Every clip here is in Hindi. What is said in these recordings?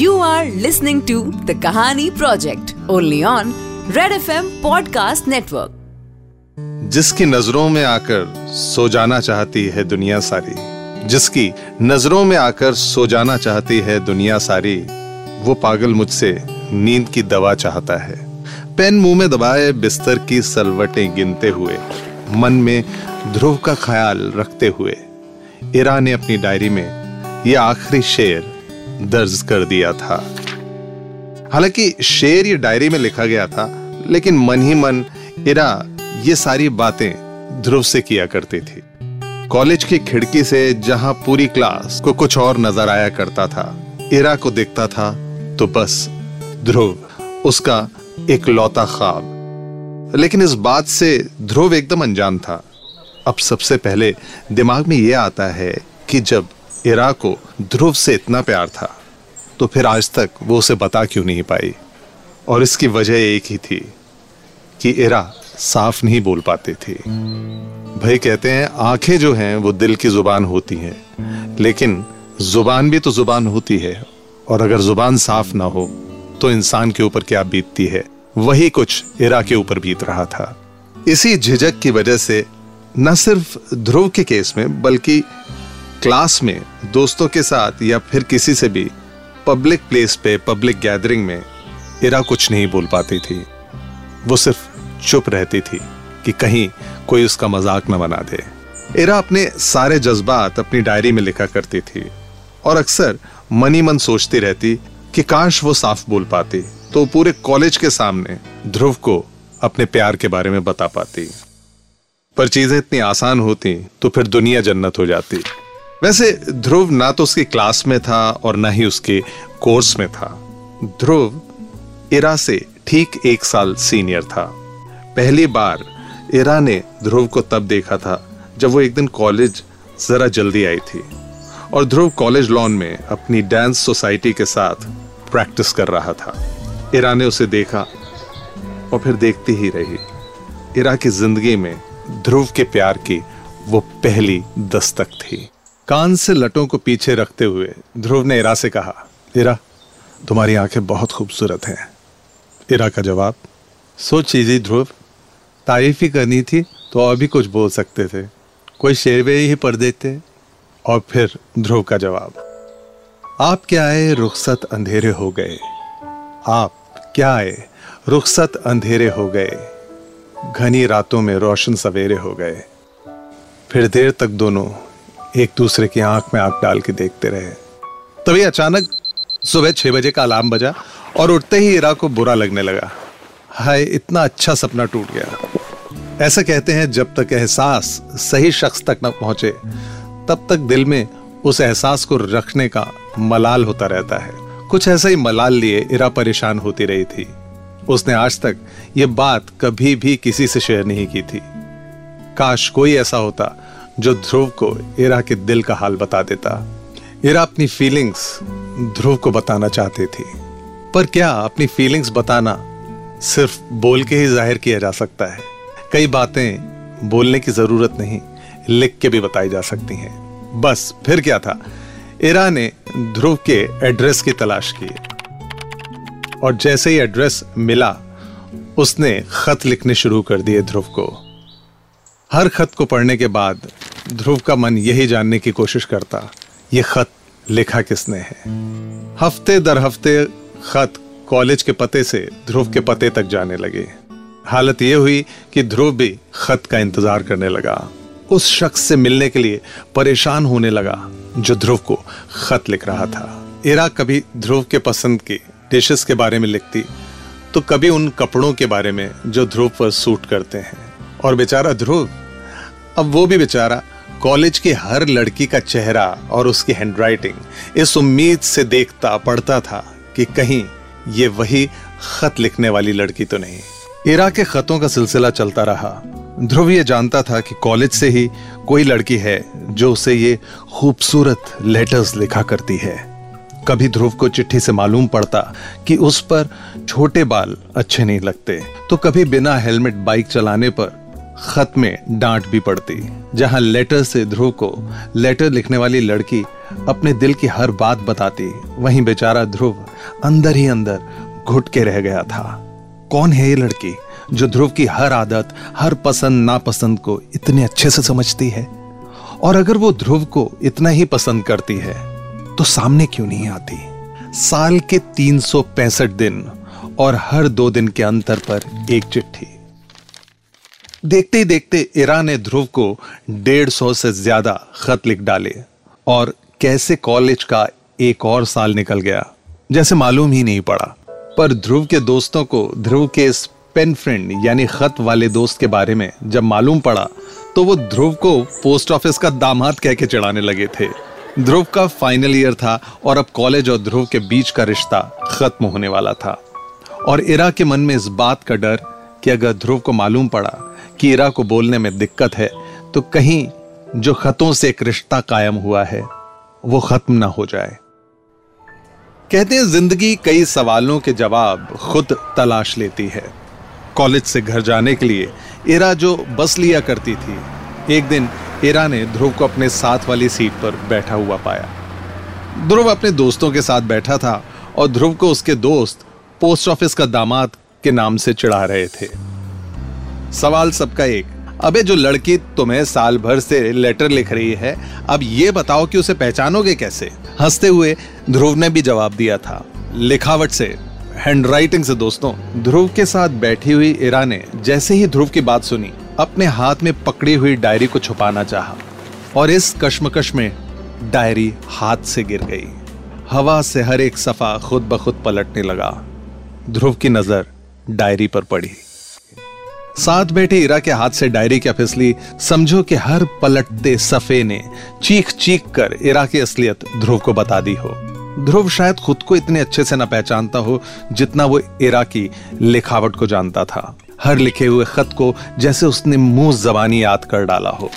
You are listening to the Kahani Project, only on Red FM Podcast Network. जिसकी नज़रों में आकर सो जाना चाहती है दुनिया सारी, जिसकी नज़रों में आकर सो जाना चाहती है दुनिया सारी, वो पागल मुझसे नींद की दवा चाहता है पेन मुँह में दबाए, बिस्तर की सलवटें गिनते हुए, मन में ध्रुव का ख्याल रखते हुए इरा ने अपनी डायरी में ये आखिरी शेर दर्ज कर दिया था। हालाँकि शेर ये डायरी में लिखा गया था, लेकिन मन ही मन, इरा, ये सारी बातें ध्रुव से किया करती थी। कॉलेज की खिड़की से जहाँ पूरी क्लास को कुछ और नज़र आया करता था, इरा को देखता था तो बस ध्रुव, उसका एक लौता ख्वाब। लेकिन इस बात से ध्रुव एकदम अनजान था। अब सबसे पहले दिमाग में यह आता है कि जब इरा को ध्रुव से इतना प्यार था तो फिर आज तक वो उसे बता क्यों नहीं पाई? और इसकी वजह एक ही थी कि इरा साफ़ नहीं बोल पाती थी। भाई कहते हैं, आँखें जो हैं वो दिल की ज़ुबान होती हैं, लेकिन ज़ुबान भी तो ज़ुबान होती है, और अगर ज़ुबान साफ़ ना हो तो इंसान के ऊपर क्या बीतती है? वही कुछ इरा के ऊपर बीत रहा था। इसी झिझक की वजह से न सिर्फ़ ध्रुव के केस में, बल्कि क्लास में, दोस्तों के साथ या फिर किसी से भी पब्लिक प्लेस पे पब्लिक गैदरिंग में, इरा कुछ नहीं बोल पाती थी। वो सिर्फ़ चुप रहती थी कि कहीं कोई उसका मज़ाक न बना दे। इरा अपने सारे जज्बात अपनी डायरी में लिखा करती थी और अक्सर मनी मन सोचती रहती कि काश वो साफ़ बोल पाती तो पूरे कॉलेज के सामने ध्रुव को अपने प्यार के बारे में बता पाती। पर चीज़ें इतनी आसान होती तो फिर दुनिया जन्नत हो जाती। वैसे ध्रुव ना तो उसकी क्लास में था और ना ही उसके कोर्स में था। ध्रुव इरा से ठीक एक साल सीनियर था। पहली बार इरा ने ध्रुव को तब देखा था जब वो एक दिन कॉलेज जरा जल्दी आई थी और ध्रुव कॉलेज लॉन में अपनी डांस सोसाइटी के साथ प्रैक्टिस कर रहा था। इरा ने उसे देखा और फिर देखती ही रही। इरा की ज़िंदगी में ध्रुव के प्यार की वो पहली दस्तक थी। कान से लटों को पीछे रखते हुए ध्रुव ने इरा से कहा, इरा, तुम्हारी आँखें बहुत खूबसूरत हैं। इरा का जवाब, सोच चीजी ध्रुव, तारीफ़ ही करनी थी तो और भी कुछ बोल सकते थे। कोई शेरवे ही पढ़ देते और फिर ध्रुव का जवाब, आप क्या आए रुखसत अंधेरे हो गए? आप क्या आए रुखसत अंधेरे हो गए? घनी रातों में रोशन सवेरे हो गए। फिर देर तक दोनों एक दूसरे की आँख में आँख डाल के देखते रहे। तभी अचानक सुबह छह बजे का अलार्म बजा और उठते ही इरा को बुरा लगने लगा। हाय, इतना अच्छा सपना टूट गया। ऐसा कहते हैं, जब तक एहसास सही शख्स तक न पहुँचे, तब तक दिल में उस एहसास को रखने का मलाल होता रहता है। कुछ ऐसा ही मलाल लिए इरा परेशान होती रही थी। उसने आज तक ये बात कभी भी किसी से शेयर नहीं की थी। काश कोई ऐसा होता जो ध्रुव को इरा के दिल का हाल बता देता। इरा अपनी फीलिंग्स ध्रुव को बताना चाहती थी। पर क्या अपनी फीलिंग्स बताना सिर्फ़ बोल के ही ज़ाहिर किया जा सकता है? कई बातें बोलने की ज़रूरत नहीं, लिख के भी बताई जा सकती हैं। बस, फिर क्या था? इरा ने ध्रुव के एड्रेस की तलाश की। और जैसे ही एड्रेस मिला, उसने खत लिखने शुरू कर दिए ध्रुव को। हर खत को पढ़ने के बाद ध्रुव का मन यही जानने की कोशिश करता, ये खत लिखा किसने है? हफ़्ते दर हफ़्ते खत कॉलेज के पते से ध्रुव के पते तक जाने लगे। हालत यह हुई कि ध्रुव भी खत का इंतज़ार करने लगा। उस शख्स से मिलने के लिए परेशान होने लगा, जो ध्रुव को खत लिख रहा था। इरा कभी ध्रुव के पसंद के डिशेस के बारे में लिखती तो कभी उन कपड़ों के बारे में जो ध्रुव पर सूट करते हैं। और बेचारा ध्रुव अब वो भी बेचारा कॉलेज की हर लड़की का चेहरा और उसकी हैंडराइटिंग इस उम्मीद से देखता पढ़ता था कि कहीं ये वही खत लिखने वाली लड़की तो नहीं। इरा के खतों का सिलसिला चलता रहा। ध्रुव ये जानता था कि कॉलेज से ही कोई लड़की है जो उसे ये खूबसूरत लेटर्स लिखा करती है। कभी ध्रुव को चिट्ठी से मालूम पड़ता कि उस पर छोटे बाल अच्छे नहीं लगते। तो कभी बिना हेलमेट बाइक चलाने पर खत में डांट भी पड़ती, जहाँ लेटर से ध्रुव को लेटर लिखने वाली लड़की अपने दिल की हर बात बताती, वहीं बेचारा ध्रुव अंदर ही अंदर घुट के रह गया था। कौन है ये लड़की जो ध्रुव की हर आदत, हर पसंद, नापसंद को इतने अच्छे से समझती है? और अगर वो ध्रुव को इतना ही पसंद करती है तो सामने क्यों नहीं आती? साल के तीन सौ पैंसठ दिन और हर दो दिन के अंतर पर एक चिट्ठी। देखते ही देखते इरा ने ध्रुव को डेढ़ सौ से ज़्यादा खत लिख डाले और कैसे कॉलेज का एक और साल निकल गया, जैसे मालूम ही नहीं पड़ा। पर ध्रुव के दोस्तों को, ध्रुव के इस पेन फ्रेंड यानी खत वाले दोस्त के बारे में जब मालूम पड़ा तो वो ध्रुव को पोस्ट ऑफ़िस का दामाद कह के चढ़ाने लगे थे। ध्रुव का फाइनल ईयर था और अब कॉलेज और ध्रुव के बीच का रिश्ता खत्म होने वाला था। और इरा के मन में इस बात का डर कि अगर ध्रुव को मालूम पड़ा कि इरा को बोलने में दिक्कत है तो कहीं जो खतों से एक रिश्ता कायम हुआ है, वो खत्म ना हो जाए। कहते हैं, ज़िंदगी कई सवालों के जवाब खुद तलाश लेती है। कॉलेज से घर जाने के लिए इरा जो बस लिया करती थी, एक दिन इरा ने ध्रुव को अपने साथ वाली सीट पर बैठा हुआ पाया। ध्रुव अपने दोस्तों के साथ बैठा था और ध्रुव को उसके दोस्त पोस्ट ऑफ़िस का दामाद के नाम से चिढ़ा रहे थे। सवाल सबका एक। अबे जो लड़की तुम्हें साल भर से लेटर लिख रही है, अब ये बताओ कि उसे पहचानोगे कैसे? हँसते हुए ध्रुव ने भी जवाब दिया था। लिखावट से हैंडराइटिंग से दोस्तों, ध्रुव के साथ बैठी हुई इरा ने जैसे ही ध्रुव की बात सुनी, अपने हाथ में पकड़ी हुई डायरी को छुपाना चाहा और इस कश्मकश में डायरी हाथ से गिर गई। हवा से हर एक सफ़ा खुद ब खुद पलटने लगा। ध्रुव की नज़र डायरी पर पड़ी। साथ बैठे इरा के हाथ से डायरी क्या फिसली समझो कि हर पलटते सफे ने चीख चीख कर इरा की असलियत ध्रुव को बता दी हो। ध्रुव शायद खुद को इतने अच्छे से ना पहचानता हो जितना वो इरा की लिखावट को जानता था। हर लिखे हुए खत को जैसे उसने मुँह जबानी याद कर डाला हो।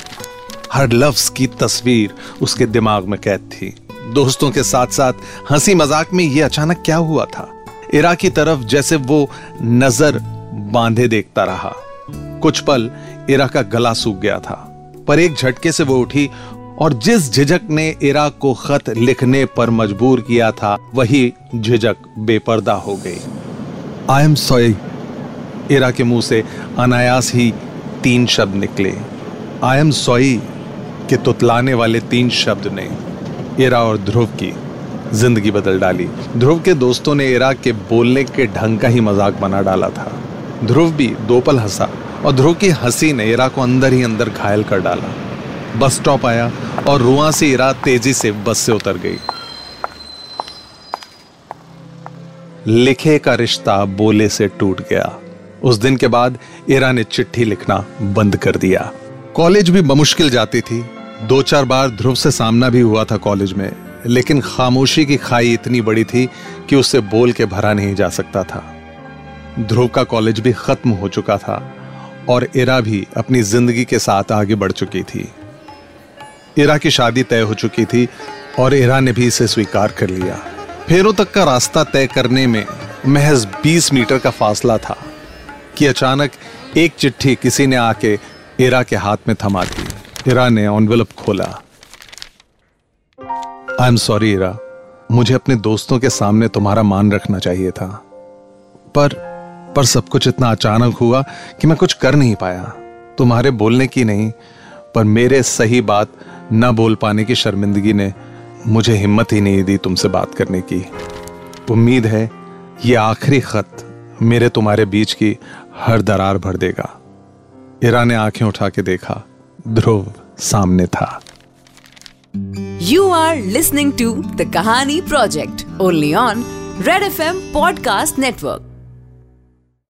हर लफ्ज की तस्वीर उसके दिमाग में कैद थी। दोस्तों के साथ साथ हँसी मज़ाक में ये अचानक क्या हुआ था? इरा की तरफ़ जैसे वो नज़र बांधे देखता रहा। कुछ पल इरा का गला सूख गया था, पर एक झटके से वो उठी और जिस झिझक ने इरा को खत लिखने पर मजबूर किया था, वही झिझक बेपर्दा हो गई। आई एम सॉरी इरा के मुँह से अनायास ही तीन शब्द निकले। आई एम सॉरी के तुतलाने वाले तीन शब्द ने इरा और ध्रुव की ज़िंदगी बदल डाली। ध्रुव के दोस्तों ने इरा के बोलने के ढंग का ही मज़ाक बना डाला था। ध्रुव भी दो पल हंसा और ध्रुव की हँसी ने इरा को अंदर ही अंदर घायल कर डाला। बस स्टॉप आया और रुआ से इरा तेज़ी से बस से उतर गई। लिखे का रिश्ता बोले से टूट गया। उस दिन के बाद इरा ने चिट्ठी लिखना बंद कर दिया। कॉलेज भी बमुश्किल जाती थी। दो चार बार ध्रुव से सामना भी हुआ था कॉलेज में, लेकिन खामोशी की खाई इतनी बड़ी थी कि उसे बोल के भरा नहीं जा सकता था। ध्रुव का कॉलेज भी खत्म हो चुका था और इरा भी अपनी ज़िंदगी के साथ आगे बढ़ चुकी थी। इरा की शादी तय हो चुकी थी और इरा ने भी इसे स्वीकार कर लिया। फेरों तक का रास्ता तय करने में महज 20 मीटर का फासला था कि अचानक एक चिट्ठी किसी ने आके इरा के हाथ में थमा दी। इरा ने एनवेलप खोला। I am sorry Ira. मुझे अपने दोस्तों के सामने तुम्हारा मान रखना चाहिए था। पर पर सब कुछ इतना अचानक हुआ कि मैं कुछ कर नहीं पाया। तुम्हारे बोलने की नहीं, पर मेरे सही बात न बोल पाने की शर्मिंदगी ने मुझे हिम्मत ही नहीं दी तुमसे बात करने की। उम्मीद है ये आखिरी खत मेरे तुम्हारे बीच की हर दरार भर देगा। इरा ने आँखें उठा के देखा, ध्रुव सामने था। You are listening to the Kahani project only on Red F M podcast network